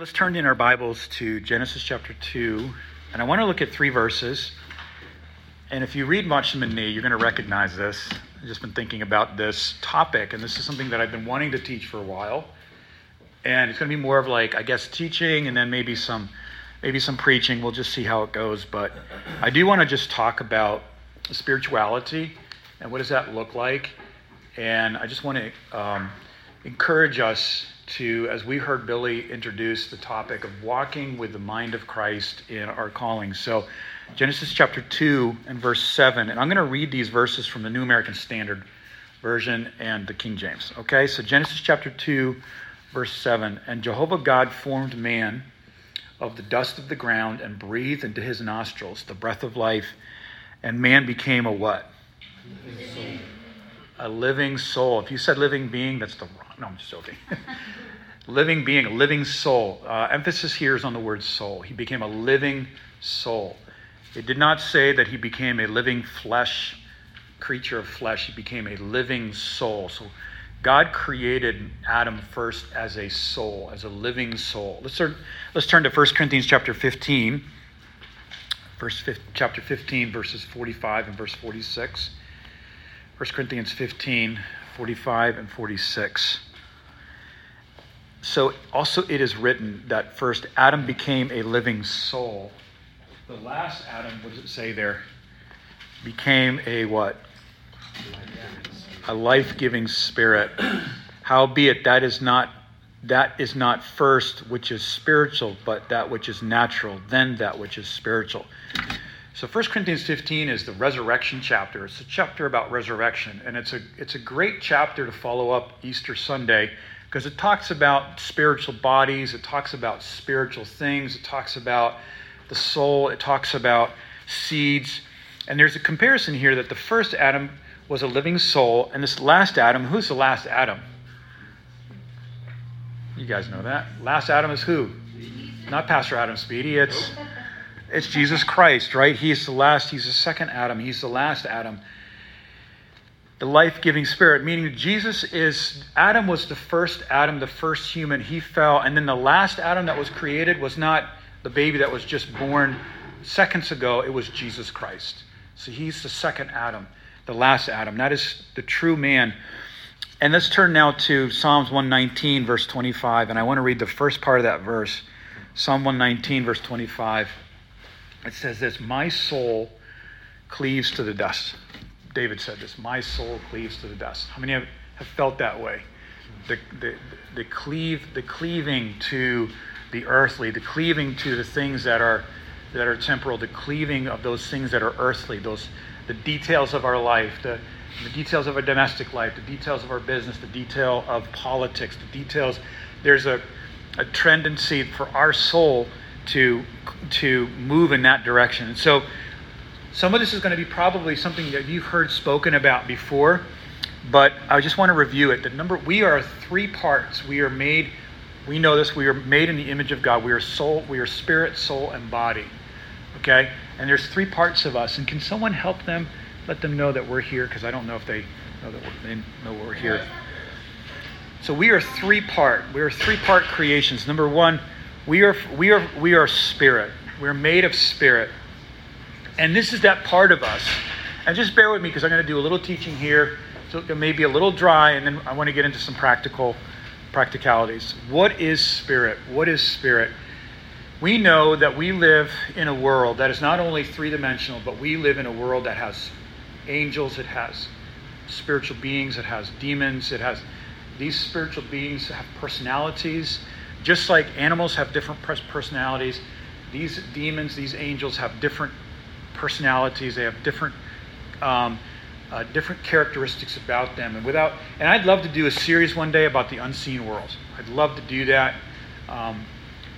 let's turn in our Bibles to Genesis chapter 2. And I want to look at three verses. And if you read Watchman Nee, you're going to recognize this. I've just been thinking about this topic, and this is something that I've been wanting to teach for a while. And it's going to be more of like, I guess, teaching and then maybe some maybe some preaching. We'll just see how it goes. But I do want to just talk about spirituality and what does that look like. And I just want to um, encourage us to, as we heard Billy introduce the topic of walking with the mind of Christ in our calling. So, Genesis chapter 2 and verse 7. And I'm going to read these verses from the New American Standard Version and the King James. Okay, so Genesis chapter 2, verse 7. And Jehovah God formed man of the dust of the ground and breathed into his nostrils the breath of life, and man became a what? A living soul. If you said living being, that's the wrong. No, I'm just joking. living being, a living soul. Uh, emphasis here is on the word soul. He became a living soul. It did not say that he became a living flesh, creature of flesh. He became a living soul. So God created Adam first as a soul, as a living soul. Let's turn, let's turn to 1 Corinthians chapter 15. Verse 15, chapter 15, verses 45 and verse 46. 1 Corinthians 15, 45 and 46 so also it is written that first Adam became a living soul. The last Adam, what does it say there? Became a what? A life-giving spirit. Howbeit that is not that is not first which is spiritual, but that which is natural, then that which is spiritual. So 1 Corinthians 15 is the resurrection chapter. It's a chapter about resurrection, and it's a it's a great chapter to follow up Easter Sunday because it talks about spiritual bodies, it talks about spiritual things, it talks about the soul, it talks about seeds. And there's a comparison here that the first Adam was a living soul, and this last Adam, who's the last Adam? You guys know that. Last Adam is who? Not Pastor Adam Speedy, it's it's Jesus Christ, right? He's the last, he's the second Adam, he's the last Adam the life giving spirit, meaning Jesus is, Adam was the first Adam, the first human. He fell. And then the last Adam that was created was not the baby that was just born seconds ago, it was Jesus Christ. So he's the second Adam, the last Adam. That is the true man. And let's turn now to Psalms 119, verse 25. And I want to read the first part of that verse. Psalm 119, verse 25. It says this My soul cleaves to the dust. David said this My soul cleaves to the dust. How many have, have felt that way? The, the, the, cleave, the cleaving to the earthly, the cleaving to the things that are, that are temporal, the cleaving of those things that are earthly, those, the details of our life, the, the details of our domestic life, the details of our business, the detail of politics, the details. There's a, a tendency for our soul to, to move in that direction. So some of this is going to be probably something that you've heard spoken about before, but I just want to review it. The number we are three parts. We are made we know this, we are made in the image of God. We are soul, we are spirit, soul, and body. Okay? And there's three parts of us. And can someone help them? Let them know that we're here, because I don't know if they know that we're, they know we're here. So we are three part. We are three part creations. Number one, we are we are we are spirit. We're made of spirit. And this is that part of us. And just bear with me because I'm going to do a little teaching here. So it may be a little dry, and then I want to get into some practical practicalities. What is spirit? What is spirit? We know that we live in a world that is not only three dimensional, but we live in a world that has angels, it has spiritual beings, it has demons, it has these spiritual beings have personalities. Just like animals have different personalities, these demons, these angels have different personalities. They have different um, uh, different characteristics about them. And without, and I'd love to do a series one day about the unseen world. I'd love to do that. Um,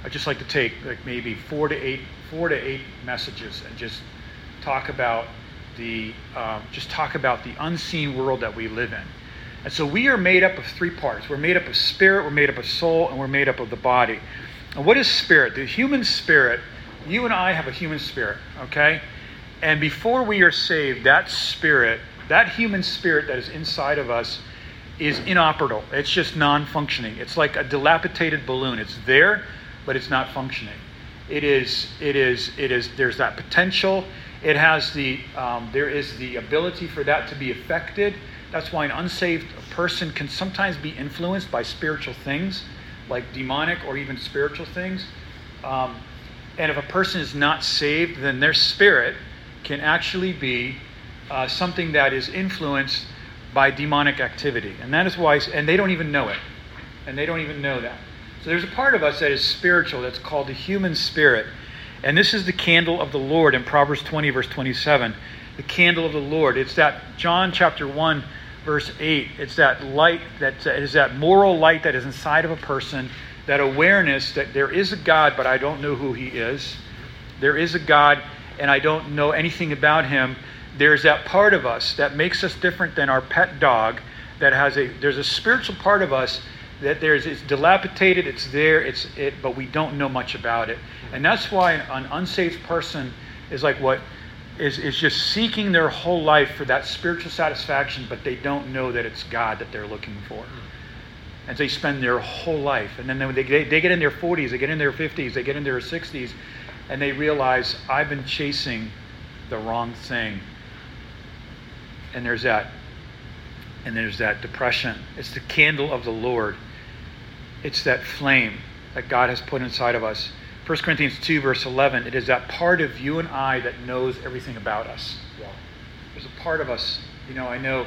I'd just like to take like maybe four to eight, four to eight messages and just talk about the, um, just talk about the unseen world that we live in. And so we are made up of three parts. We're made up of spirit, we're made up of soul, and we're made up of the body. And what is spirit? The human spirit. You and I have a human spirit, okay? And before we are saved, that spirit, that human spirit that is inside of us, is inoperable. It's just non functioning. It's like a dilapidated balloon. It's there, but it's not functioning. It is, it is, it is, there's that potential. It has the, um, there is the ability for that to be affected. That's why an unsaved person can sometimes be influenced by spiritual things, like demonic or even spiritual things. Um, and if a person is not saved, then their spirit can actually be uh, something that is influenced by demonic activity. And that is why, and they don't even know it. And they don't even know that. So there's a part of us that is spiritual that's called the human spirit. And this is the candle of the Lord in Proverbs 20, verse 27. The candle of the Lord. It's that John chapter 1, verse 8. It's that light, that uh, is that moral light that is inside of a person, that awareness that there is a God, but I don't know who he is. There is a God, and I don't know anything about him. There's that part of us that makes us different than our pet dog, that has a, there's a spiritual part of us that there's it's dilapidated, it's there, it's it, but we don't know much about it. And that's why an unsaved person is like what is, is just seeking their whole life for that spiritual satisfaction, but they don't know that it's God that they're looking for. Hmm. And they spend their whole life. And then they, they, they get in their 40s, they get in their 50s, they get in their 60s, and they realize, I've been chasing the wrong thing. And there's that. And there's that depression. It's the candle of the Lord. It's that flame that God has put inside of us. 1 Corinthians 2, verse 11, it is that part of you and I that knows everything about us. Yeah. There's a part of us, you know, I know,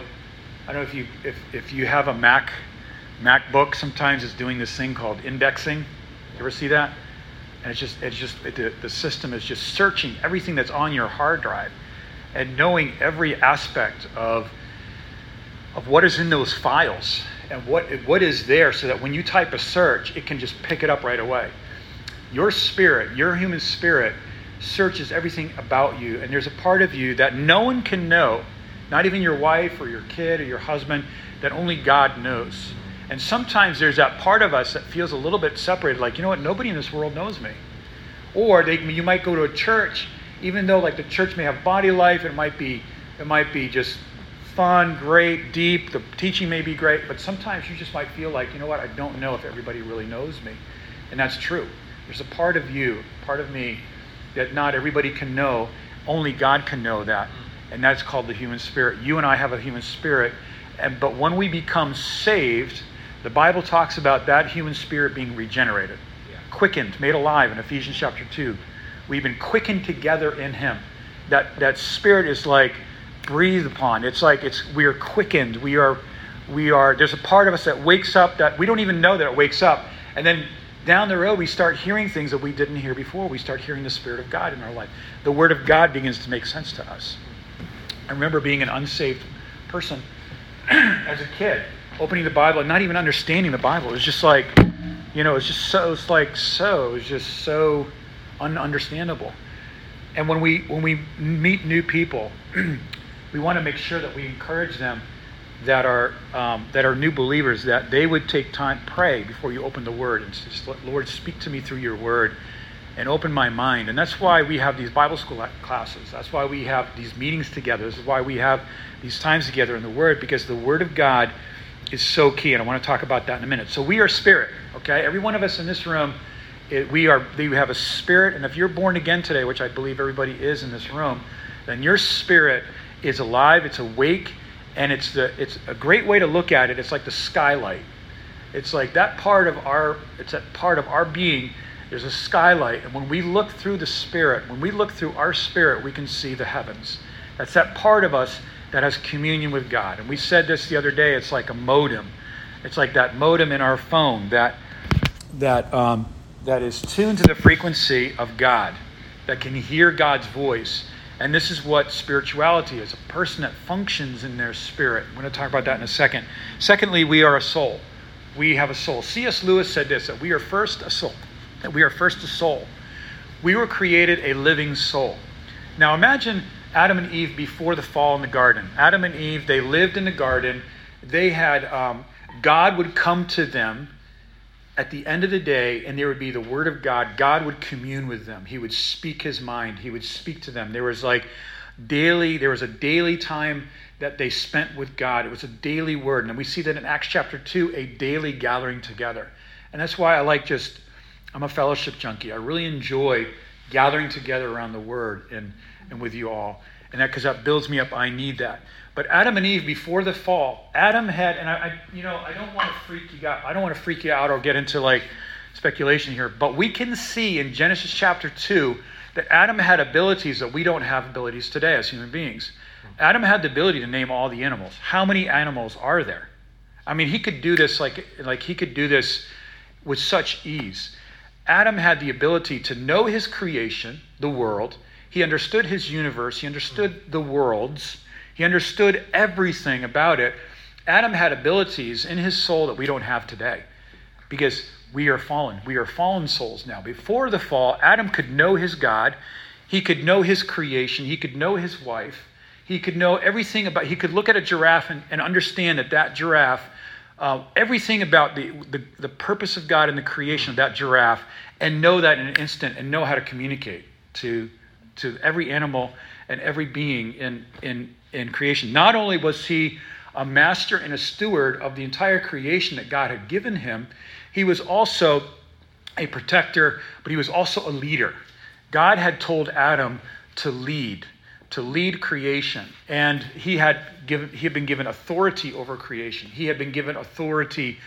I don't know if you, if, if you have a Mac, MacBook, sometimes it's doing this thing called indexing. You ever see that? And it's just, it's just, it, the, the system is just searching everything that's on your hard drive and knowing every aspect of, of what is in those files and what, what is there so that when you type a search, it can just pick it up right away. Your spirit, your human spirit, searches everything about you, and there's a part of you that no one can know, not even your wife or your kid or your husband, that only God knows. And sometimes there's that part of us that feels a little bit separated, like, you know what, nobody in this world knows me. Or they, you might go to a church, even though like the church may have body life, it might be, it might be just fun, great, deep. The teaching may be great, but sometimes you just might feel like, you know what, I don't know if everybody really knows me. And that's true. There's a part of you, part of me, that not everybody can know. Only God can know that. And that's called the human spirit. You and I have a human spirit. And, but when we become saved, the Bible talks about that human spirit being regenerated, yeah. quickened, made alive in Ephesians chapter 2. We've been quickened together in Him. That, that spirit is like breathed upon. It's like it's we are quickened. We are we are there's a part of us that wakes up that we don't even know that it wakes up. And then down the road we start hearing things that we didn't hear before. We start hearing the Spirit of God in our life. The Word of God begins to make sense to us. I remember being an unsaved person as a kid, opening the Bible and not even understanding the Bible. It was just like, you know, it's just so it's like so, it's just so ununderstandable. And when we when we meet new people, we want to make sure that we encourage them that are um, that are new believers that they would take time pray before you open the word and just let lord speak to me through your word and open my mind. And that's why we have these bible school classes. That's why we have these meetings together. This is why we have these times together in the word because the word of god is so key and i want to talk about that in a minute. So we are spirit okay? Every one of us in this room it, we are we have a spirit and if you're born again today which i believe everybody is in this room then your spirit is alive, it's awake, and it's the it's a great way to look at it. It's like the skylight. It's like that part of our it's that part of our being. There's a skylight, and when we look through the spirit, when we look through our spirit, we can see the heavens. That's that part of us that has communion with God. And we said this the other day. It's like a modem. It's like that modem in our phone that that um, that is tuned to the frequency of God, that can hear God's voice and this is what spirituality is a person that functions in their spirit. We're going to talk about that in a second. Secondly, we are a soul. We have a soul. C.S. Lewis said this that we are first a soul. That we are first a soul. We were created a living soul. Now imagine Adam and Eve before the fall in the garden. Adam and Eve, they lived in the garden. They had, um, God would come to them at the end of the day, and there would be the Word of God, God would commune with them. He would speak His mind. He would speak to them. There was like daily, there was a daily time that they spent with God. It was a daily word. And we see that in Acts chapter 2, a daily gathering together. And that's why I like just I'm a fellowship junkie. I really enjoy gathering together around the Word and, and with you all. And that because that builds me up, I need that. But Adam and Eve, before the fall, Adam had, and I, I you know, I don't want to freak you out. I don't want to freak you out or get into like speculation here. But we can see in Genesis chapter two that Adam had abilities that we don't have abilities today as human beings. Adam had the ability to name all the animals. How many animals are there? I mean, he could do this like like he could do this with such ease. Adam had the ability to know his creation, the world. He understood his universe. He understood the worlds. He understood everything about it. Adam had abilities in his soul that we don't have today because we are fallen. We are fallen souls now. Before the fall, Adam could know his God. He could know his creation. He could know his wife. He could know everything about, he could look at a giraffe and, and understand that that giraffe, uh, everything about the, the, the purpose of God in the creation of that giraffe, and know that in an instant and know how to communicate to, to every animal and every being in, in, in creation. Not only was he a master and a steward of the entire creation that God had given him, he was also a protector, but he was also a leader. God had told Adam to lead, to lead creation, and he had given he had been given authority over creation. He had been given authority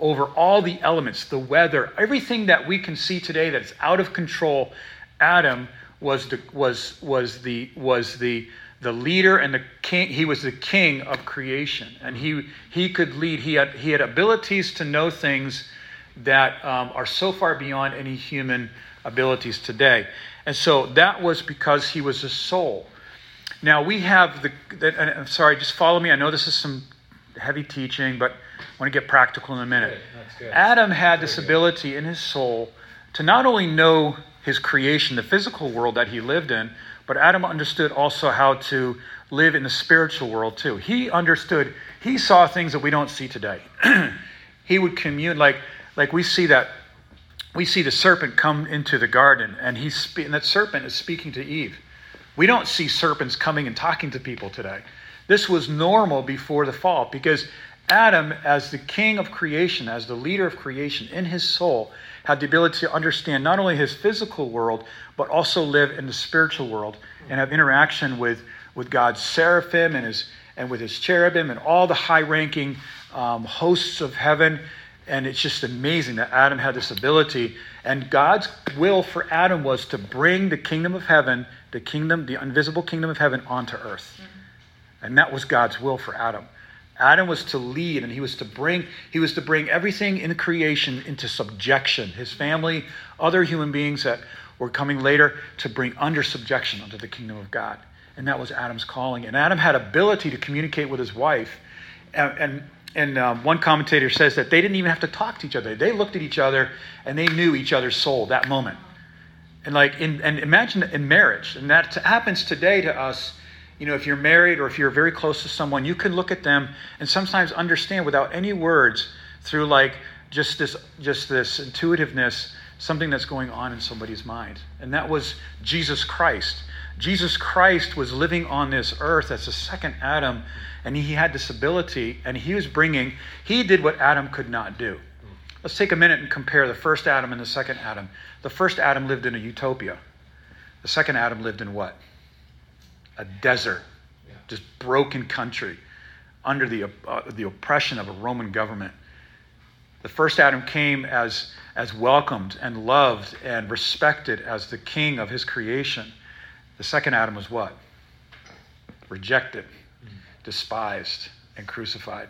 over all the elements, the weather, everything that we can see today that is out of control. Adam was the, was was the was the the leader and the king he was the king of creation. And he he could lead he had he had abilities to know things that um, are so far beyond any human abilities today. And so that was because he was a soul. Now we have the that, i'm sorry just follow me. I know this is some heavy teaching but i want to get practical in a minute. Adam had this ability in his soul to not only know his creation the physical world that he lived in but Adam understood also how to live in the spiritual world too. He understood, he saw things that we don't see today. he would commune like like we see that we see the serpent come into the garden and he's spe- and that serpent is speaking to Eve. We don't see serpents coming and talking to people today. This was normal before the fall because Adam, as the king of creation, as the leader of creation in his soul, had the ability to understand not only his physical world, but also live in the spiritual world and have interaction with, with God's seraphim and, his, and with his cherubim and all the high ranking um, hosts of heaven. And it's just amazing that Adam had this ability. And God's will for Adam was to bring the kingdom of heaven, the kingdom, the invisible kingdom of heaven, onto earth. And that was God's will for Adam. Adam was to lead and he was to bring he was to bring everything in creation into subjection. His family, other human beings that were coming later to bring under subjection unto the kingdom of God. And that was Adam's calling. And Adam had ability to communicate with his wife. And, and, and um, one commentator says that they didn't even have to talk to each other. They looked at each other and they knew each other's soul that moment. And like in, and imagine in marriage, and that happens today to us you know, if you're married or if you're very close to someone, you can look at them and sometimes understand without any words through like just this just this intuitiveness something that's going on in somebody's mind. And that was Jesus Christ. Jesus Christ was living on this earth as the second Adam and he had this ability and he was bringing he did what Adam could not do. Let's take a minute and compare the first Adam and the second Adam. The first Adam lived in a utopia. The second Adam lived in what? a desert, yeah. just broken country under the, uh, the oppression of a Roman government. The first Adam came as, as welcomed and loved and respected as the king of his creation. The second Adam was what? Rejected, despised, and crucified.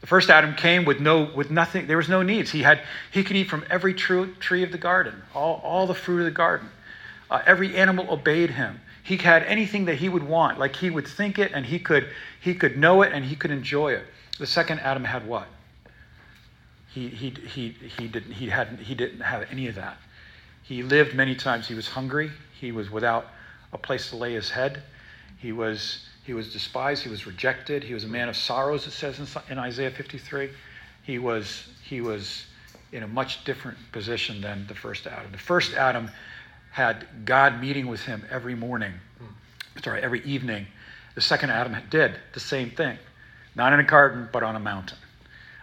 The first Adam came with no with nothing. There was no needs. He had he could eat from every true tree of the garden, all, all the fruit of the garden. Uh, every animal obeyed him he had anything that he would want like he would think it and he could he could know it and he could enjoy it the second adam had what he he he, he didn't he hadn't he didn't have any of that. He lived many times. He was hungry. He was without a place to lay his head. He was he was despised. He was rejected. He was a man of sorrows it says in, in isaiah 53 he was he was in a much different position than the first adam. The first adam had God meeting with him every morning, hmm. sorry, every evening. The second Adam did the same thing, not in a garden, but on a mountain.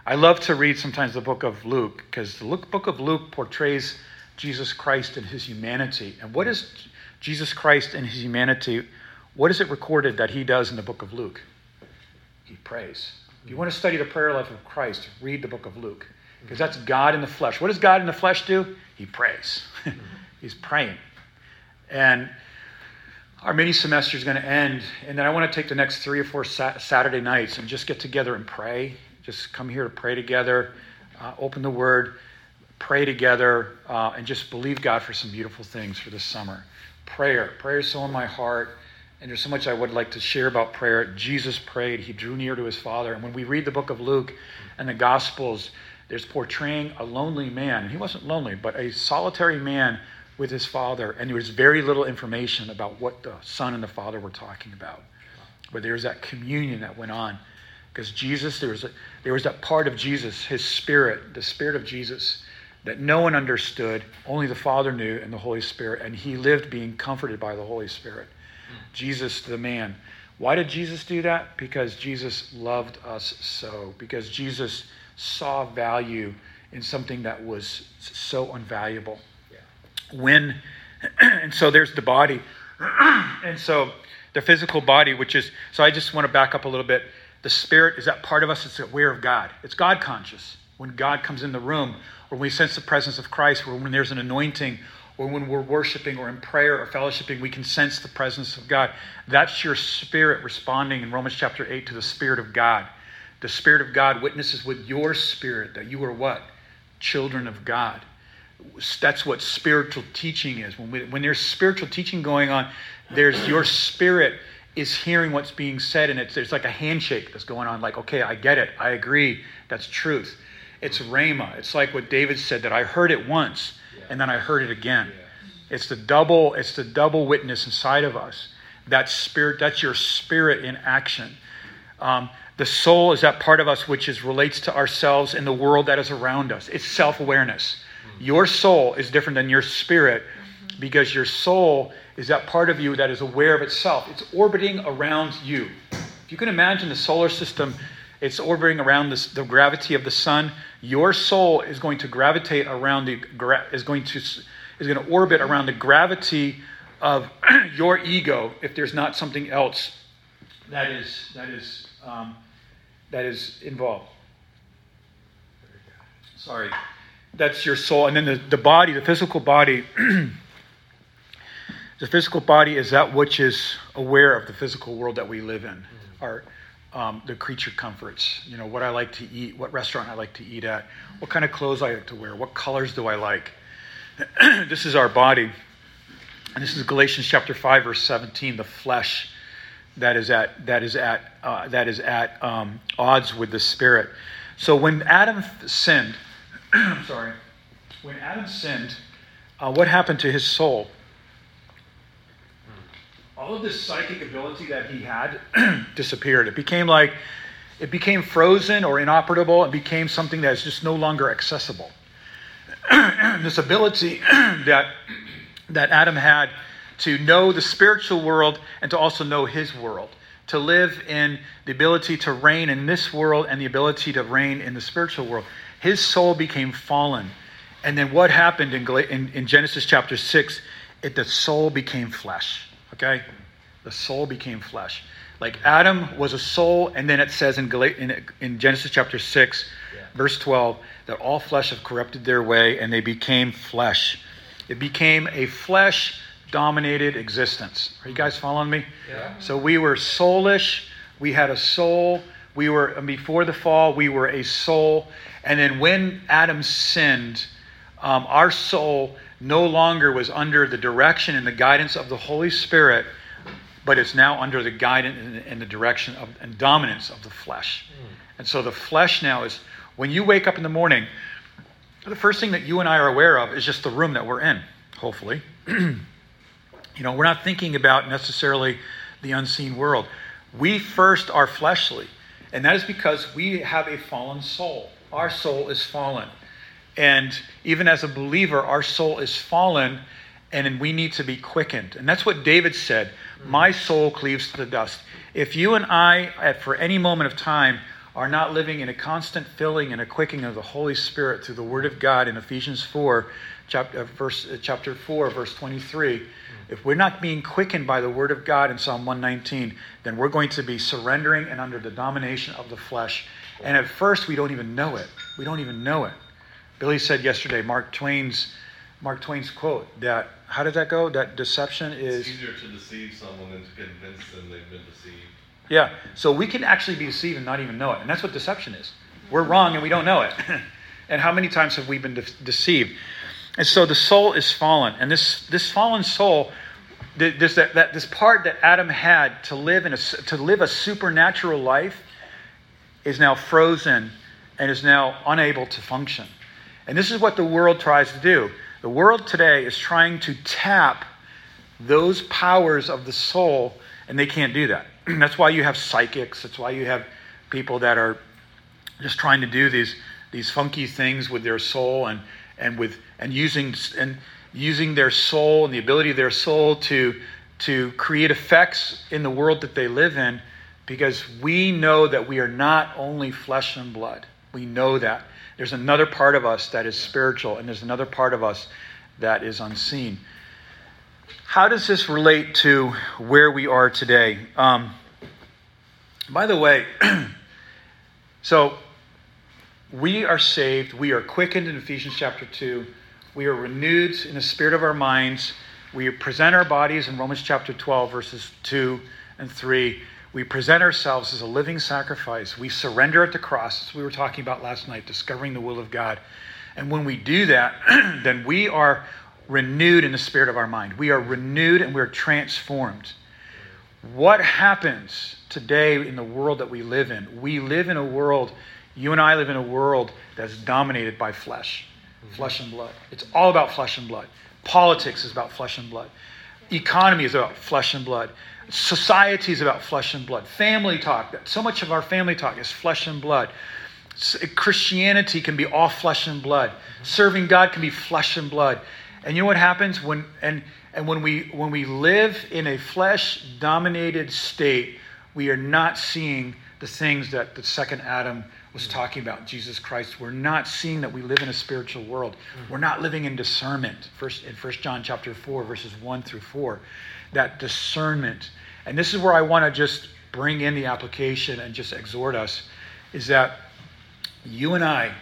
I love to read sometimes the book of Luke because the book of Luke portrays Jesus Christ and his humanity. And what is Jesus Christ and his humanity? What is it recorded that he does in the book of Luke? He prays. If you want to study the prayer life of Christ, read the book of Luke. Because that's God in the flesh. What does God in the flesh do? He prays. He's praying. And our mini semester is going to end. And then I want to take the next three or four Saturday nights and just get together and pray. Just come here to pray together, uh, open the Word, pray together, uh, and just believe God for some beautiful things for this summer. Prayer. Prayer is so in my heart. And there's so much I would like to share about prayer. Jesus prayed, he drew near to his Father. And when we read the book of Luke and the Gospels, there's portraying a lonely man. He wasn't lonely, but a solitary man with his Father. And there was very little information about what the Son and the Father were talking about. But there's that communion that went on. Because Jesus, there was, a, there was that part of Jesus, his spirit, the spirit of Jesus, that no one understood, only the Father knew, and the Holy Spirit. And he lived being comforted by the Holy Spirit. Jesus the man. Why did Jesus do that? Because Jesus loved us so. Because Jesus saw value in something that was so unvaluable. Yeah. When, and so there's the body. and so the physical body, which is, so I just want to back up a little bit. The spirit is that part of us that's aware of God. It's God conscious. When God comes in the room, or when we sense the presence of Christ, or when there's an anointing, or when we're worshiping or in prayer or fellowshipping, we can sense the presence of God. That's your spirit responding in Romans chapter 8 to the Spirit of God. The Spirit of God witnesses with your spirit that you are what? Children of God. That's what spiritual teaching is. When, we, when there's spiritual teaching going on, there's your spirit is hearing what's being said, and it's there's like a handshake that's going on, like, okay, I get it, I agree, that's truth. It's Rhema. It's like what David said that I heard it once and then I heard it again. It's the double, it's the double witness inside of us. That spirit, that's your spirit in action. Um, the soul is that part of us which is relates to ourselves and the world that is around us. It's self-awareness. Your soul is different than your spirit because your soul is that part of you that is aware of itself. It's orbiting around you. If you can imagine the solar system, it's orbiting around this, the gravity of the sun your soul is going to gravitate around the is going to is going to orbit around the gravity of your ego if there's not something else that is that is um, that is involved sorry that's your soul and then the, the body the physical body the physical body is that which is aware of the physical world that we live in mm-hmm. our um, the creature comforts. You know, what I like to eat, what restaurant I like to eat at, what kind of clothes I like to wear, what colors do I like. this is our body. And this is Galatians chapter 5, verse 17, the flesh that is at, that is at, uh, that is at um, odds with the spirit. So when Adam sinned, I'm sorry, when Adam sinned, uh, what happened to his soul? All of this psychic ability that he had disappeared. It became like, it became frozen or inoperable. It became something that is just no longer accessible. this ability that, that Adam had to know the spiritual world and to also know his world, to live in the ability to reign in this world and the ability to reign in the spiritual world. His soul became fallen. And then what happened in, in, in Genesis chapter 6? It, the soul became flesh. Okay? The soul became flesh. Like Adam was a soul, and then it says in, in, in Genesis chapter 6, yeah. verse 12, that all flesh have corrupted their way and they became flesh. It became a flesh dominated existence. Are you guys following me? Yeah. So we were soulish, we had a soul. We were, before the fall, we were a soul. And then when Adam sinned, um, our soul no longer was under the direction and the guidance of the Holy Spirit, but it's now under the guidance and the direction of, and dominance of the flesh. Mm. And so the flesh now is, when you wake up in the morning, the first thing that you and I are aware of is just the room that we're in, hopefully. you know, we're not thinking about necessarily the unseen world. We first are fleshly, and that is because we have a fallen soul. Our soul is fallen. And even as a believer, our soul is fallen, and we need to be quickened. And that's what David said My soul cleaves to the dust. If you and I, for any moment of time, are not living in a constant filling and a quickening of the Holy Spirit through the Word of God in Ephesians 4, chapter, uh, verse, uh, chapter 4, verse 23. If we're not being quickened by the word of God in Psalm 119, then we're going to be surrendering and under the domination of the flesh. And at first, we don't even know it. We don't even know it. Billy said yesterday, Mark Twain's Mark Twain's quote that how did that go? That deception is it's easier to deceive someone than to convince them they've been deceived. Yeah. So we can actually be deceived and not even know it. And that's what deception is. We're wrong and we don't know it. and how many times have we been de- deceived? And so the soul is fallen. And this, this fallen soul, this, that, that, this part that Adam had to live, in a, to live a supernatural life is now frozen and is now unable to function. And this is what the world tries to do. The world today is trying to tap those powers of the soul, and they can't do that. That's why you have psychics. That's why you have people that are just trying to do these these funky things with their soul and and with and using and using their soul and the ability of their soul to to create effects in the world that they live in because we know that we are not only flesh and blood. We know that. There's another part of us that is spiritual, and there's another part of us that is unseen. How does this relate to where we are today? Um, by the way, so we are saved, we are quickened in Ephesians chapter 2, we are renewed in the spirit of our minds, we present our bodies in Romans chapter 12, verses 2 and 3 we present ourselves as a living sacrifice. We surrender at the cross, as we were talking about last night, discovering the will of God. And when we do that, then we are renewed in the spirit of our mind. We are renewed and we're transformed. What happens today in the world that we live in? We live in a world, you and I live in a world that's dominated by flesh, flesh and blood. It's all about flesh and blood. Politics is about flesh and blood. Economy is about flesh and blood. Society is about flesh and blood. Family talk, so much of our family talk is flesh and blood. Uh, Christianity can be all flesh and blood. Serving God can be flesh and blood. And you know what happens when and and when we when we live in a flesh dominated state, we are not seeing the things that the second Adam was talking about, Jesus Christ. We're not seeing that we live in a spiritual world. Mm. We're not living in discernment. First in First John chapter 4, verses 1 through 4 that discernment. And this is where I want to just bring in the application and just exhort us is that you and I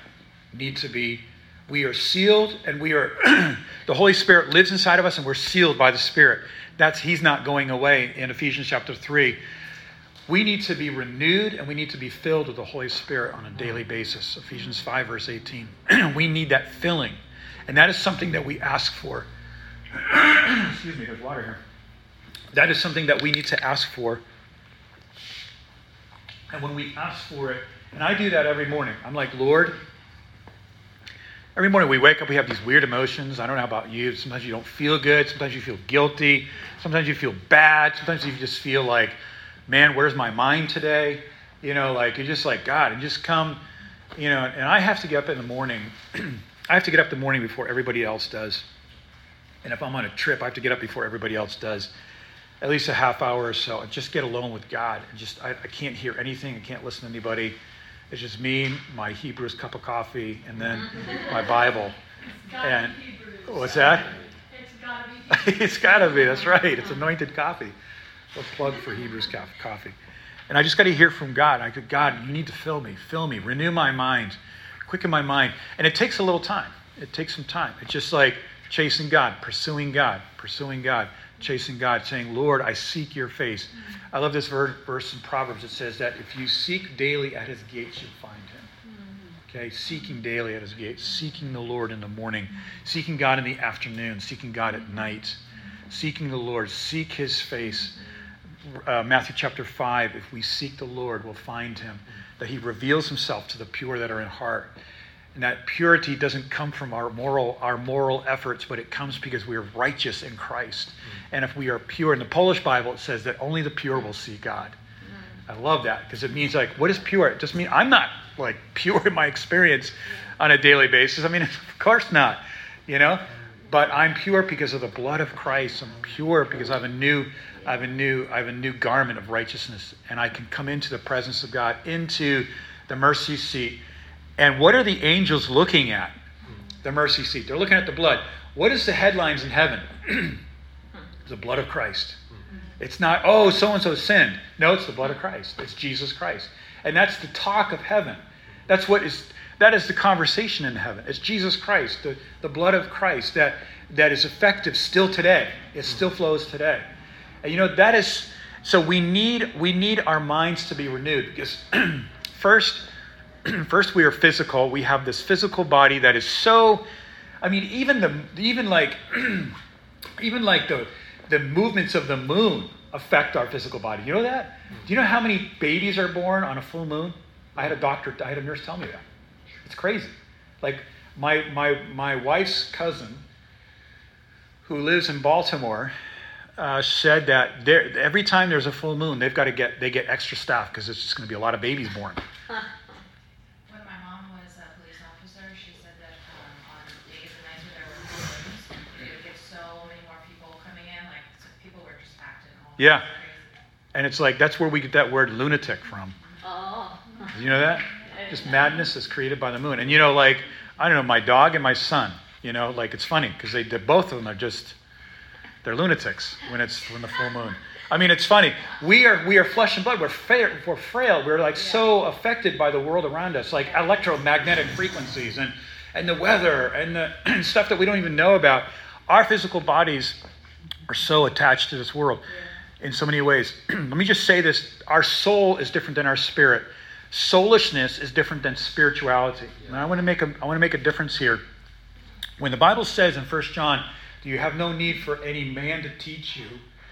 need to be, we are sealed and we are, the Holy Spirit lives inside of us and we're sealed by the Spirit. That's, He's not going away in Ephesians chapter 3. We need to be renewed and we need to be filled with the Holy Spirit on a daily basis. Ephesians 5, verse 18. we need that filling. And that is something that we ask for. Excuse me, there's water here. That is something that we need to ask for. And when we ask for it, and I do that every morning, I'm like, Lord, every morning we wake up, we have these weird emotions. I don't know about you. Sometimes you don't feel good. Sometimes you feel guilty. Sometimes you feel bad. Sometimes you just feel like, man, where's my mind today? You know, like, you're just like, God, and just come, you know, and I have to get up in the morning. I have to get up the morning before everybody else does. And if I'm on a trip, I have to get up before everybody else does at least a half hour or so and just get alone with God. And just I, I can't hear anything. I can't listen to anybody. It's just me, my Hebrews cup of coffee, and then my Bible. And what's that? It's gotta be. it's gotta be. That's right. It's anointed coffee. A plug for Hebrews coffee. And I just got to hear from God. I go, God, you need to fill me, fill me, renew my mind, quicken my mind. And it takes a little time. It takes some time. It's just like chasing God, pursuing God, pursuing God chasing God, saying, Lord, I seek your face. I love this verse in Proverbs. It says that if you seek daily at his gates, you'll find him. Okay, seeking daily at his gates, seeking the Lord in the morning, seeking God in the afternoon, seeking God at night, seeking the Lord, seek his face. Uh, Matthew chapter 5, if we seek the Lord, we'll find him, that he reveals himself to the pure that are in heart. And that purity doesn't come from our moral, our moral efforts, but it comes because we are righteous in Christ. Mm-hmm. And if we are pure, in the Polish Bible, it says that only the pure will see God. Mm-hmm. I love that because it means like, what is pure? It just means I'm not like pure in my experience on a daily basis. I mean, of course not, you know. But I'm pure because of the blood of Christ. I'm pure because I have a new, I have a new, I have a new garment of righteousness, and I can come into the presence of God, into the mercy seat and what are the angels looking at? the mercy seat. They're looking at the blood. What is the headlines in heaven? the blood of Christ. It's not, oh, so and so sinned. No, it's the blood of Christ. It's Jesus Christ. And that's the talk of heaven. That's what is that is the conversation in heaven. It's Jesus Christ, the, the blood of Christ that, that is effective still today. It still flows today. You know, that is so we need we need our minds to be renewed because first first we are physical. We have this physical body that is so I mean, even the even like even like the the movements of the moon affect our physical body. You know that? Do you know how many babies are born on a full moon? I had a doctor, I had a nurse tell me that. It's crazy. Like my my my wife's cousin, who lives in Baltimore, uh, said that every time there's a full moon, they've got to get they get extra staff because it's just going to be a lot of babies born. When my mom was a police officer, she said that um, on days and nights where there were full moons, it would get so many more people coming in, like so people were just packed in. All yeah. And it's like, that's where we get that word lunatic from. Oh. You know that? Just madness is created by the moon. And you know, like, I don't know, my dog and my son, you know, like it's funny because they, both of them are just, they're lunatics when it's when the full moon. I mean, it's funny. We are we are flesh and blood. We're frail. We're frail. We're like so affected by the world around us, like electromagnetic frequencies and and the weather and the and stuff that we don't even know about. Our physical bodies are so attached to this world. In so many ways. Let me just say this our soul is different than our spirit. Soulishness is different than spirituality. And I want to make a, I want to make a difference here. When the Bible says in First John, you have no need for any man to teach you?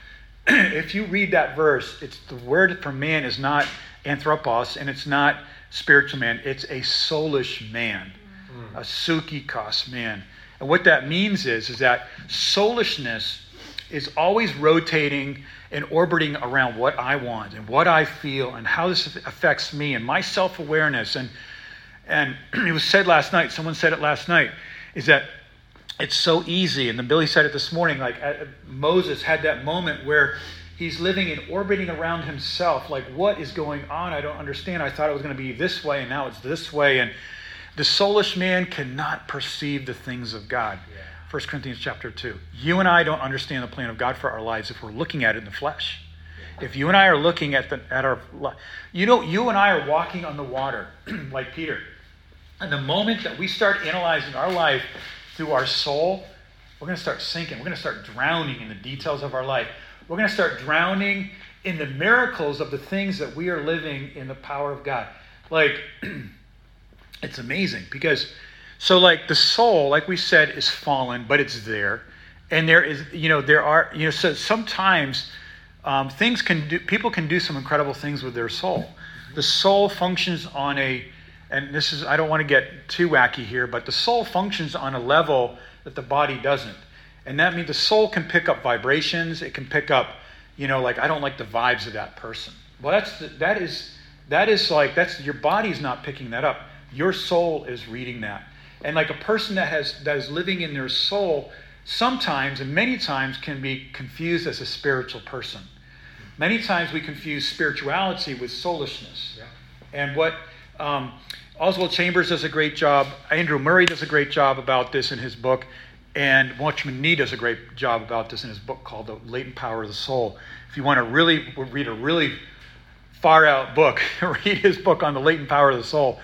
if you read that verse, it's the word for man is not anthropos and it's not spiritual man, it's a soulish man, mm. a psychikos man. And what that means is, is that soulishness is always rotating and orbiting around what I want and what I feel and how this affects me and my self awareness. And, and it was said last night, someone said it last night, is that it's so easy. And then Billy said it this morning like uh, Moses had that moment where he's living and orbiting around himself. Like, what is going on? I don't understand. I thought it was going to be this way, and now it's this way. And the soulish man cannot perceive the things of God. Yeah. 1 Corinthians chapter 2. You and I don't understand the plan of God for our lives if we're looking at it in the flesh. If you and I are looking at, the, at our you know, you and I are walking on the water like Peter. And the moment that we start analyzing our life through our soul, we're going to start sinking. We're going to start drowning in the details of our life. We're going to start drowning in the miracles of the things that we are living in the power of God. Like, it's amazing because so, like the soul, like we said, is fallen, but it's there. And there is, you know, there are, you know, so sometimes um, things can do, people can do some incredible things with their soul. The soul functions on a, and this is, I don't want to get too wacky here, but the soul functions on a level that the body doesn't. And that means the soul can pick up vibrations. It can pick up, you know, like, I don't like the vibes of that person. Well, that's, that is, that is like, that's, your body's not picking that up. Your soul is reading that. And like a person that has that is living in their soul sometimes and many times can be confused as a spiritual person. Many times we confuse spirituality with soulishness. Yeah. And what um, Oswald Chambers does a great job, Andrew Murray does a great job about this in his book, and Watchman Nee does a great job about this in his book called The Latent Power of the Soul. If you want to really read a really far out book, read his book on the latent power of the soul.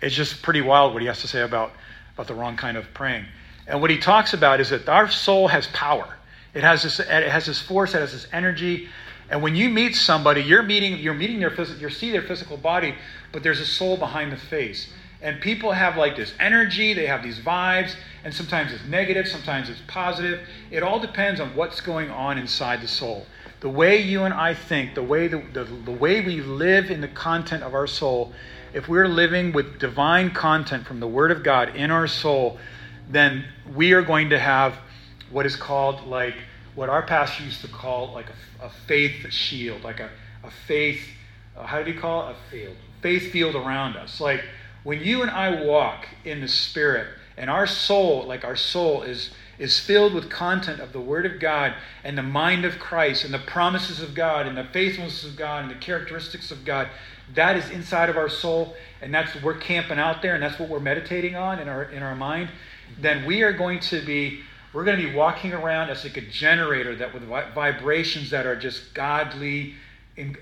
It's just pretty wild what he has to say about about the wrong kind of praying. And what he talks about is that our soul has power. It has this, it has this force, it has this energy. And when you meet somebody, you're meeting, you're meeting their physical, you see their physical body, but there's a soul behind the face. And people have like this energy, they have these vibes, and sometimes it's negative, sometimes it's positive. It all depends on what's going on inside the soul. The way you and I think, the way the, the, the way we live in the content of our soul if we're living with divine content from the Word of God in our soul, then we are going to have what is called like what our pastor used to call like a, a faith shield, like a, a faith, uh, how do he call it? A field. Faith field around us. Like when you and I walk in the Spirit and our soul, like our soul is is filled with content of the Word of God and the mind of Christ and the promises of God and the faithfulness of God and the characteristics of God, that is inside of our soul, and that's we're camping out there, and that's what we're meditating on in our in our mind. then we are going to be we're going to be walking around as like a generator that with vibrations that are just godly,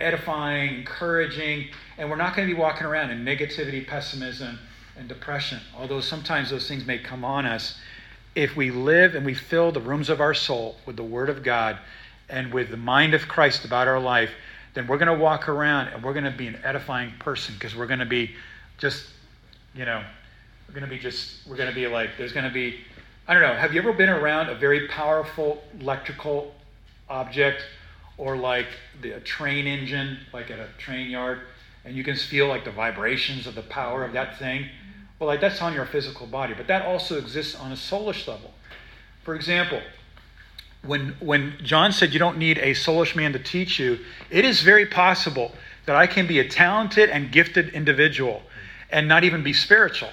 edifying, encouraging, and we're not going to be walking around in negativity, pessimism, and depression. Although sometimes those things may come on us, if we live and we fill the rooms of our soul with the Word of God and with the mind of Christ about our life, then we're going to walk around and we're going to be an edifying person because we're going to be just, you know, we're going to be just, we're going to be like, there's going to be, I don't know, have you ever been around a very powerful electrical object or like the, a train engine, like at a train yard, and you can feel like the vibrations of the power of that thing? Well, like that's on your physical body, but that also exists on a soulish level. For example, when, when John said you don't need a soulish man to teach you, it is very possible that I can be a talented and gifted individual and not even be spiritual.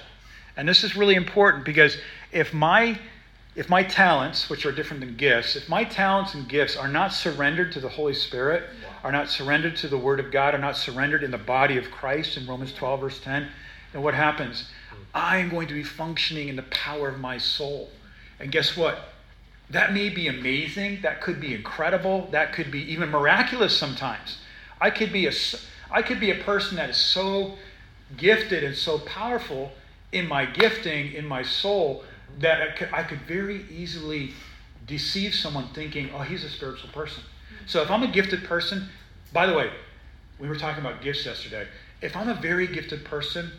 And this is really important because if my if my talents, which are different than gifts, if my talents and gifts are not surrendered to the Holy Spirit, are not surrendered to the Word of God, are not surrendered in the body of Christ in Romans 12, verse 10, then what happens? Hmm. I am going to be functioning in the power of my soul. And guess what? That may be amazing. That could be incredible. That could be even miraculous sometimes. I could be a, I could be a person that is so gifted and so powerful in my gifting, in my soul, that I could, I could very easily deceive someone thinking, oh, he's a spiritual person. So if I'm a gifted person, by the way, we were talking about gifts yesterday. If I'm a very gifted person,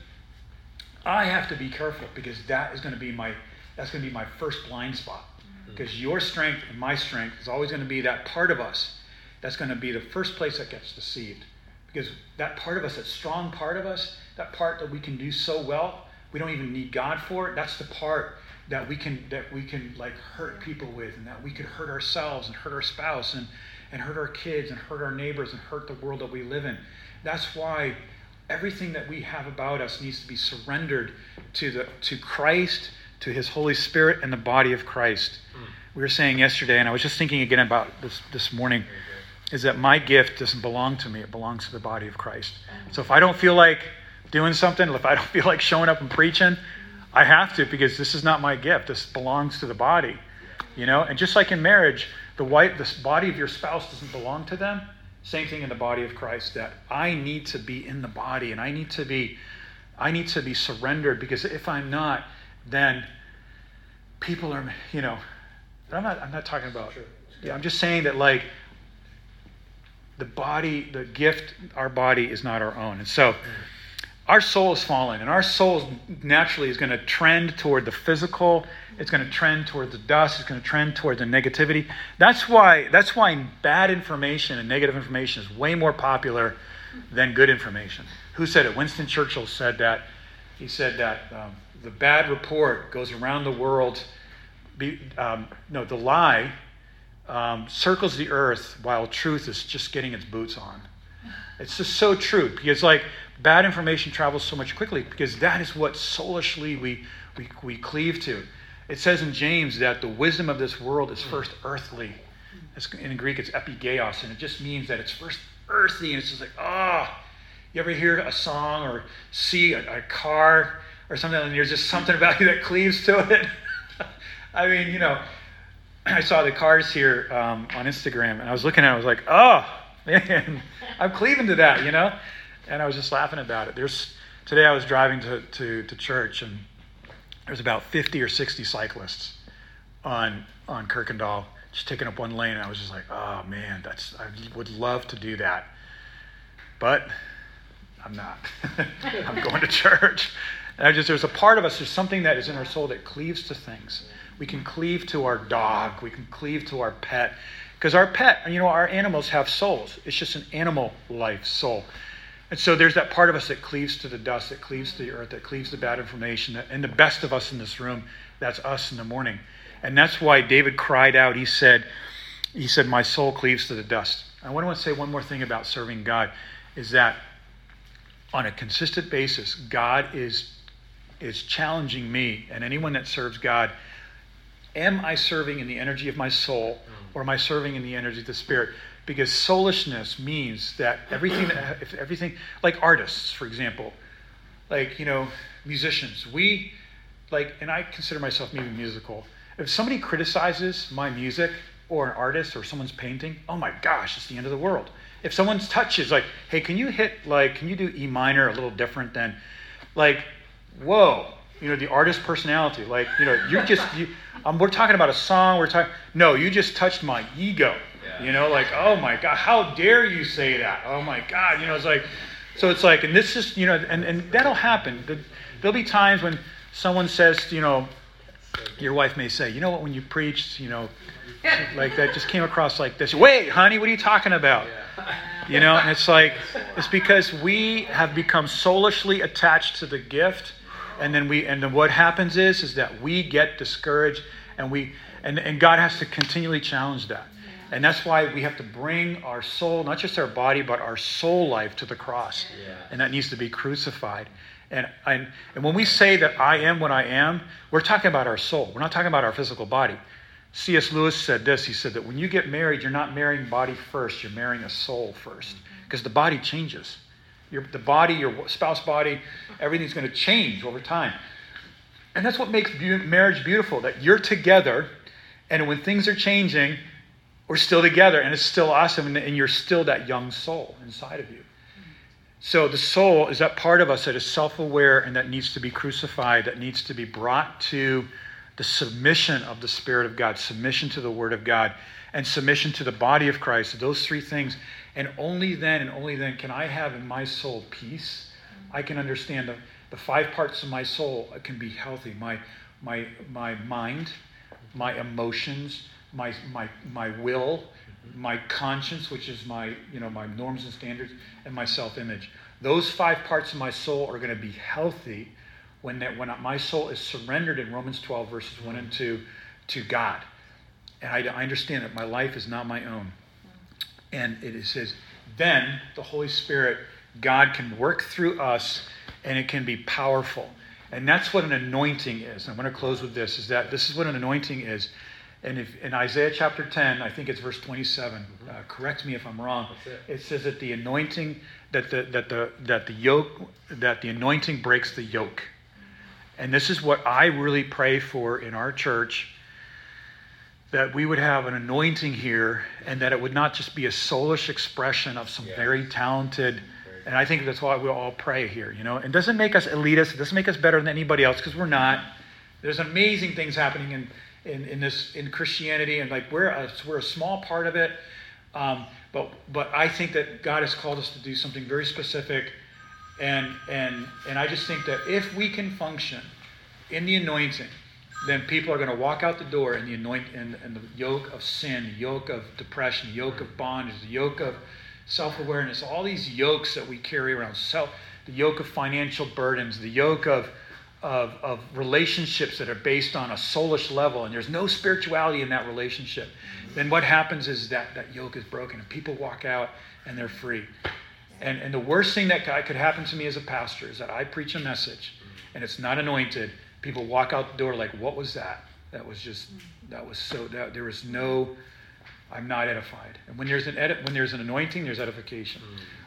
I have to be careful because that is going to be my that's going to be my first blind spot. Because mm-hmm. your strength and my strength is always going to be that part of us that's going to be the first place that gets deceived. Because that part of us, that strong part of us, that part that we can do so well, we don't even need God for it. That's the part that we can that we can like hurt people with and that we could hurt ourselves and hurt our spouse and, and hurt our kids and hurt our neighbors and hurt the world that we live in. That's why everything that we have about us needs to be surrendered to the to Christ, to his Holy Spirit and the body of Christ. Mm. We were saying yesterday, and I was just thinking again about this this morning, is that my gift doesn't belong to me, it belongs to the body of Christ. So if I don't feel like doing something, if I don't feel like showing up and preaching, I have to because this is not my gift. This belongs to the body. You know, and just like in marriage, the wife, the body of your spouse doesn't belong to them. Same thing in the body of Christ that I need to be in the body and I need to be I need to be surrendered because if I'm not, then people are, you know, I'm not I'm not talking about sure. yeah, I'm just saying that like the body, the gift, our body is not our own. And so mm. Our soul is fallen, and our soul naturally is going to trend toward the physical. It's going to trend toward the dust. It's going to trend toward the negativity. That's why. That's why bad information and negative information is way more popular than good information. Who said it? Winston Churchill said that. He said that um, the bad report goes around the world. Be, um, no, the lie um, circles the earth while truth is just getting its boots on. It's just so true because, like, bad information travels so much quickly because that is what soulishly we, we, we cleave to. It says in James that the wisdom of this world is first earthly. In Greek, it's epigeios, and it just means that it's first earthy, and it's just like, ah. Oh. You ever hear a song or see a, a car or something, and there's just something about you that cleaves to it? I mean, you know, I saw the cars here um, on Instagram, and I was looking at it, I was like, oh, man, I'm cleaving to that, you know? And I was just laughing about it. There's today I was driving to, to, to church and there's about 50 or 60 cyclists on on Kirkendall just taking up one lane and I was just like, oh man, that's I would love to do that. But I'm not. I'm going to church. And I just there's a part of us, there's something that is in our soul that cleaves to things. We can cleave to our dog, we can cleave to our pet. Because our pet, you know, our animals have souls. It's just an animal life soul. And so there's that part of us that cleaves to the dust, that cleaves to the earth, that cleaves to bad information. That, and the best of us in this room, that's us in the morning. And that's why David cried out. He said, he said, My soul cleaves to the dust. I want to say one more thing about serving God is that on a consistent basis, God is, is challenging me and anyone that serves God. Am I serving in the energy of my soul or am I serving in the energy of the Spirit? Because soulishness means that everything, if everything, like artists, for example, like, you know, musicians, we, like, and I consider myself maybe musical. If somebody criticizes my music or an artist or someone's painting, oh my gosh, it's the end of the world. If someone's touch is like, hey, can you hit like, can you do E minor a little different than, like, whoa, you know, the artist personality. Like, you know, you're just, you, um, we're talking about a song. We're talking, no, you just touched my ego. You know, like, oh my God, how dare you say that? Oh my God, you know, it's like, so it's like, and this is, you know, and, and that'll happen. There'll be times when someone says, you know, your wife may say, you know what, when you preached, you know, like that just came across like this. Wait, honey, what are you talking about? You know, and it's like, it's because we have become soulishly attached to the gift. And then we, and then what happens is, is that we get discouraged and we, and, and God has to continually challenge that. And that's why we have to bring our soul, not just our body, but our soul life to the cross. Yeah. And that needs to be crucified. And, and, and when we say that I am what I am, we're talking about our soul. We're not talking about our physical body. C.S. Lewis said this. He said that when you get married, you're not marrying body first, you're marrying a soul first. Mm-hmm. Because the body changes. Your, the body, your spouse body, everything's going to change over time. And that's what makes marriage beautiful that you're together, and when things are changing, we're still together, and it's still awesome, and you're still that young soul inside of you. So the soul is that part of us that is self aware and that needs to be crucified, that needs to be brought to the submission of the Spirit of God, submission to the Word of God, and submission to the body of Christ. Those three things. And only then and only then can I have in my soul peace. I can understand the, the five parts of my soul can be healthy my, my, my mind, my emotions, my, my, my will, my conscience, which is my, you know, my norms and standards, and my self image. Those five parts of my soul are going to be healthy when, that, when my soul is surrendered in Romans 12, verses 1 and 2, to God. And I, I understand that my life is not my own. And it says, then the Holy Spirit, God can work through us and it can be powerful. And that's what an anointing is. I'm going to close with this is that this is what an anointing is. And if, in Isaiah chapter 10, I think it's verse 27, mm-hmm. uh, correct me if I'm wrong. It. it. says that the anointing, that the, that, the, that the yoke, that the anointing breaks the yoke. And this is what I really pray for in our church that we would have an anointing here and that it would not just be a soulish expression of some yes. very talented and i think that's why we all pray here you know it doesn't make us elitist it doesn't make us better than anybody else because we're not there's amazing things happening in in, in this in Christianity, and like we're a, we're a small part of it. Um, but but I think that God has called us to do something very specific, and and and I just think that if we can function in the anointing, then people are going to walk out the door in the anoint and, and the yoke of sin, the yoke of depression, the yoke of bondage, the yoke of self-awareness, all these yokes that we carry around, self, the yoke of financial burdens, the yoke of of, of relationships that are based on a soulish level and there's no spirituality in that relationship, then what happens is that that yoke is broken and people walk out and they're free. And, and the worst thing that could happen to me as a pastor is that I preach a message and it's not anointed. People walk out the door like, what was that? That was just, that was so, that, there was no, I'm not edified. And when there's an edit, when there's an anointing, there's edification.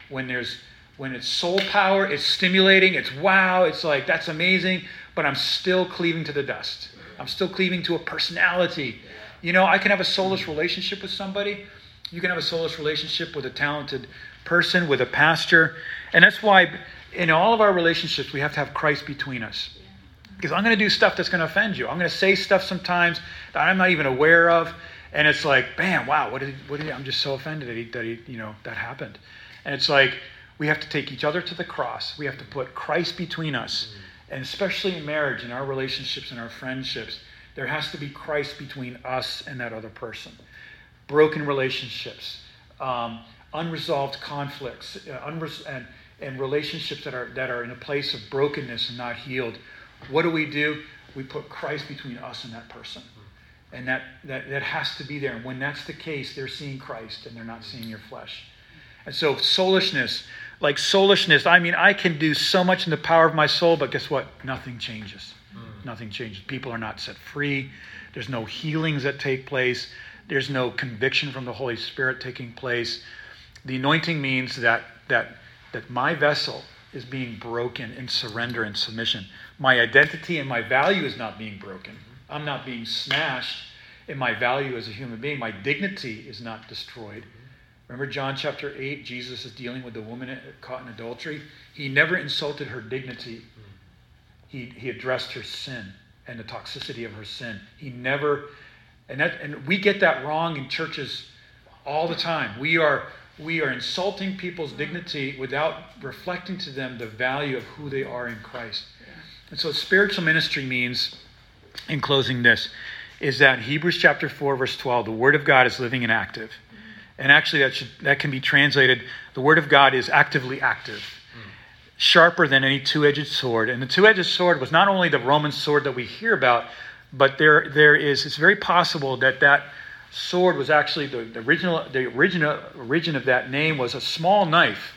When there's when it's soul power, it's stimulating, it's wow, it's like, that's amazing, but I'm still cleaving to the dust. I'm still cleaving to a personality. You know, I can have a soulless relationship with somebody. You can have a soulless relationship with a talented person, with a pastor. And that's why in all of our relationships, we have to have Christ between us. Because I'm going to do stuff that's going to offend you. I'm going to say stuff sometimes that I'm not even aware of. And it's like, bam, wow, what did, what did I'm just so offended that he, that he, you know, that happened. And it's like, we have to take each other to the cross. We have to put Christ between us. And especially in marriage, in our relationships, and our friendships, there has to be Christ between us and that other person. Broken relationships, um, unresolved conflicts, uh, unres- and, and relationships that are, that are in a place of brokenness and not healed. What do we do? We put Christ between us and that person. And that, that, that has to be there. And when that's the case, they're seeing Christ and they're not seeing your flesh. And so, soulishness, like soulishness, I mean, I can do so much in the power of my soul, but guess what? Nothing changes. Mm. Nothing changes. People are not set free. There's no healings that take place. There's no conviction from the Holy Spirit taking place. The anointing means that that that my vessel, is being broken in surrender and submission. My identity and my value is not being broken. I'm not being smashed in my value as a human being. My dignity is not destroyed. Remember John chapter 8? Jesus is dealing with the woman caught in adultery. He never insulted her dignity, he, he addressed her sin and the toxicity of her sin. He never, and, that, and we get that wrong in churches all the time. We are, we are insulting people's dignity without reflecting to them the value of who they are in Christ. And so spiritual ministry means, in closing this, is that Hebrews chapter 4, verse 12, the Word of God is living and active. And actually, that, should, that can be translated the Word of God is actively active, sharper than any two edged sword. And the two edged sword was not only the Roman sword that we hear about, but there, there is, it's very possible that that sword was actually the, the original, the original origin of that name was a small knife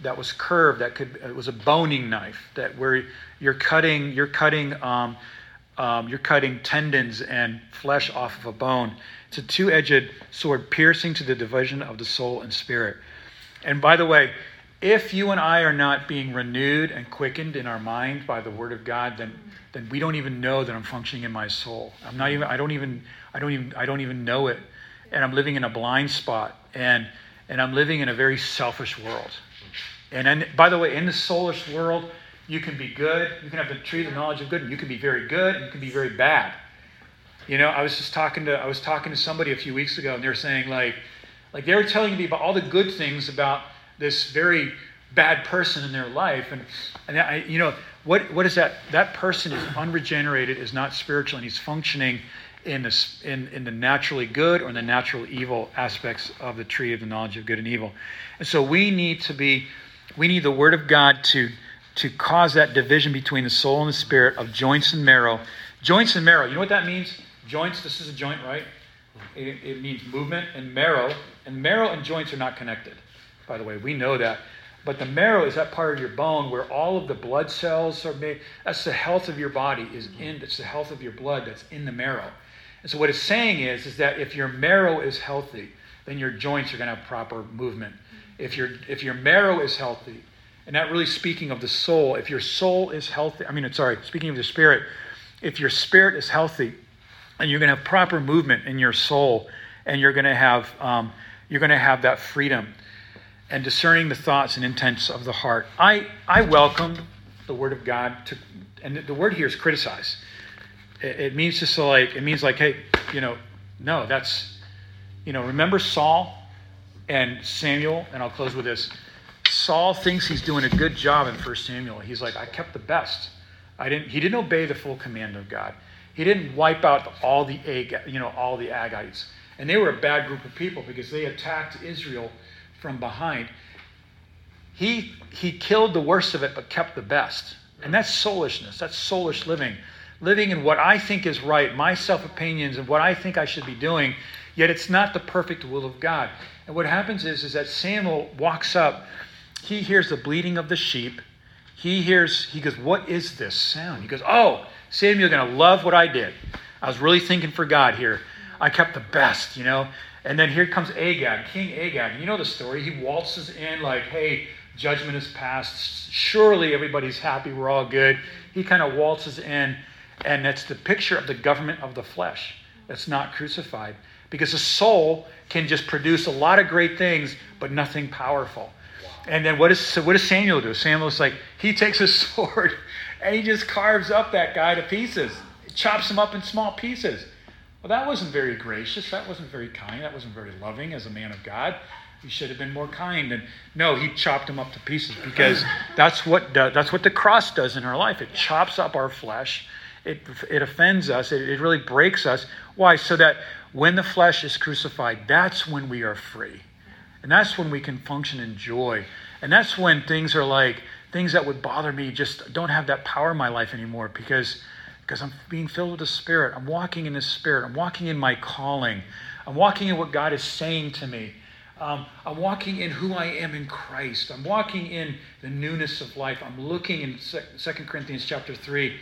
that was curved, that could, it was a boning knife, that where you're cutting, you're cutting, um, um, you're cutting tendons and flesh off of a bone. It's a two edged sword piercing to the division of the soul and spirit. And by the way, if you and I are not being renewed and quickened in our mind by the Word of God, then, then we don't even know that I'm functioning in my soul. I'm not even, I don't even, I don't even, I don't even know it. And I'm living in a blind spot. And, and I'm living in a very selfish world. And then, by the way, in the soulish world, you can be good. You can have the tree of the knowledge of good. And you can be very good. And you can be very bad. You know, I was just talking to I was talking to somebody a few weeks ago, and they were saying like, like they were telling me about all the good things about this very bad person in their life, and and I, you know, what what is that? That person is unregenerated, is not spiritual, and he's functioning in the in in the naturally good or in the natural evil aspects of the tree of the knowledge of good and evil, and so we need to be, we need the Word of God to to cause that division between the soul and the spirit of joints and marrow. Joints and marrow. You know what that means? Joints, this is a joint, right? It, it, means movement and marrow. And marrow and joints are not connected, by the way. We know that. But the marrow is that part of your bone where all of the blood cells are made. That's the health of your body is in. It's the health of your blood that's in the marrow. And so what it's saying is, is that if your marrow is healthy, then your joints are going to have proper movement. If your if your marrow is healthy, and that really speaking of the soul, if your soul is healthy, I mean, sorry, speaking of the spirit, if your spirit is healthy, and you're going to have proper movement in your soul, and you're going to have um, you're going to have that freedom and discerning the thoughts and intents of the heart. I I welcome the word of God to, and the word here is criticize. It, it means just so like it means like hey, you know, no, that's you know, remember Saul and Samuel, and I'll close with this. Saul thinks he's doing a good job in First Samuel. He's like, I kept the best. I didn't, he didn't obey the full command of God. He didn't wipe out all the Ag, you know, all the Agites. And they were a bad group of people because they attacked Israel from behind. He, he killed the worst of it but kept the best. And that's soulishness. That's soulish living. Living in what I think is right, my self opinions, and what I think I should be doing, yet it's not the perfect will of God. And what happens is, is that Samuel walks up, he hears the bleating of the sheep. He hears, he goes, What is this sound? He goes, Oh, Samuel, you're going to love what I did. I was really thinking for God here. I kept the best, you know. And then here comes Agag, King Agag. You know the story. He waltzes in like, hey, judgment is passed. Surely everybody's happy. We're all good. He kind of waltzes in, and that's the picture of the government of the flesh that's not crucified. Because the soul can just produce a lot of great things, but nothing powerful. And then what, is, what does Samuel do? Samuel's like, he takes a sword and he just carves up that guy to pieces, chops him up in small pieces. Well, that wasn't very gracious. That wasn't very kind. That wasn't very loving as a man of God. He should have been more kind. And no, he chopped him up to pieces because that's what that's what the cross does in our life. It chops up our flesh. It, it offends us. It, it really breaks us. Why? So that when the flesh is crucified, that's when we are free. And that's when we can function in joy. And that's when things are like, things that would bother me just don't have that power in my life anymore because because I'm being filled with the Spirit. I'm walking in the Spirit. I'm walking in my calling. I'm walking in what God is saying to me. Um, I'm walking in who I am in Christ. I'm walking in the newness of life. I'm looking in 2 Corinthians chapter 3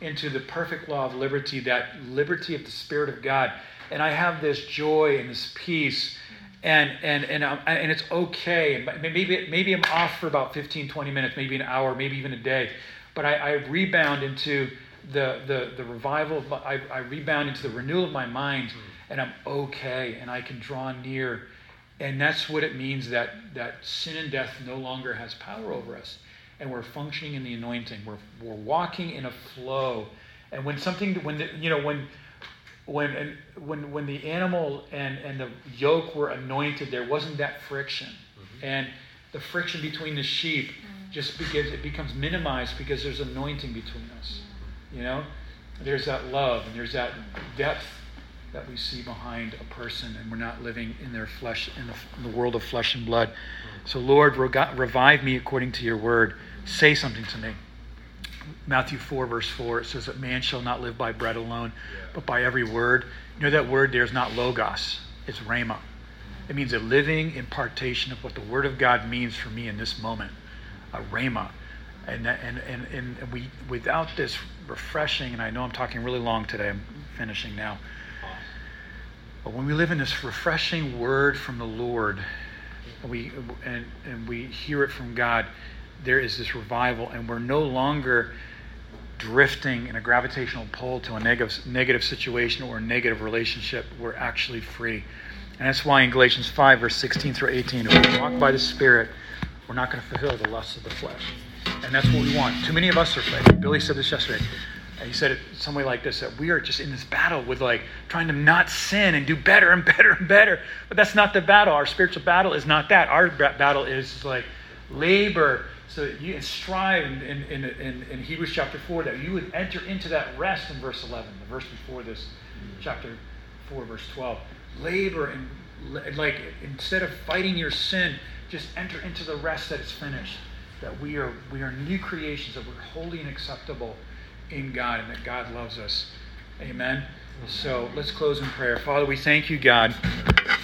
into the perfect law of liberty, that liberty of the Spirit of God. And I have this joy and this peace and and and um, and it's okay. Maybe maybe I'm off for about 15, 20 minutes, maybe an hour, maybe even a day, but I, I rebound into the the the revival. Of my, I, I rebound into the renewal of my mind, and I'm okay, and I can draw near, and that's what it means that that sin and death no longer has power over us, and we're functioning in the anointing. We're we're walking in a flow, and when something when the, you know when when when when the animal and and the yoke were anointed, there wasn't that friction, mm-hmm. and the friction between the sheep just because it becomes minimized because there's anointing between us. You know, there's that love and there's that depth that we see behind a person, and we're not living in their flesh in the, in the world of flesh and blood. Mm-hmm. So, Lord, revive me according to your word. Say something to me. Matthew 4, verse 4, it says that man shall not live by bread alone, but by every word. You know that word there is not logos, it's rhema. It means a living impartation of what the Word of God means for me in this moment, a rhema. And, and, and, and we, without this refreshing, and I know I'm talking really long today, I'm finishing now. But when we live in this refreshing word from the Lord, we, and, and we hear it from God, there is this revival, and we're no longer drifting in a gravitational pull to a negative, negative situation or a negative relationship. We're actually free. And that's why in Galatians 5, verse 16 through 18, if we walk by the Spirit, we're not going to fulfill the lusts of the flesh. And that's what we want. Too many of us are, Billy said this yesterday. He said it some way like this that we are just in this battle with like trying to not sin and do better and better and better. But that's not the battle. Our spiritual battle is not that. Our battle is like labor so you strive in, in, in, in, Hebrews chapter 4 that you would enter into that rest in verse 11, the verse before this, chapter 4, verse 12. Labor and like instead of fighting your sin, just enter into the rest that is finished. That we are we are new creations, that we're holy and acceptable in God, and that God loves us. Amen. So let's close in prayer. Father, we thank you, God.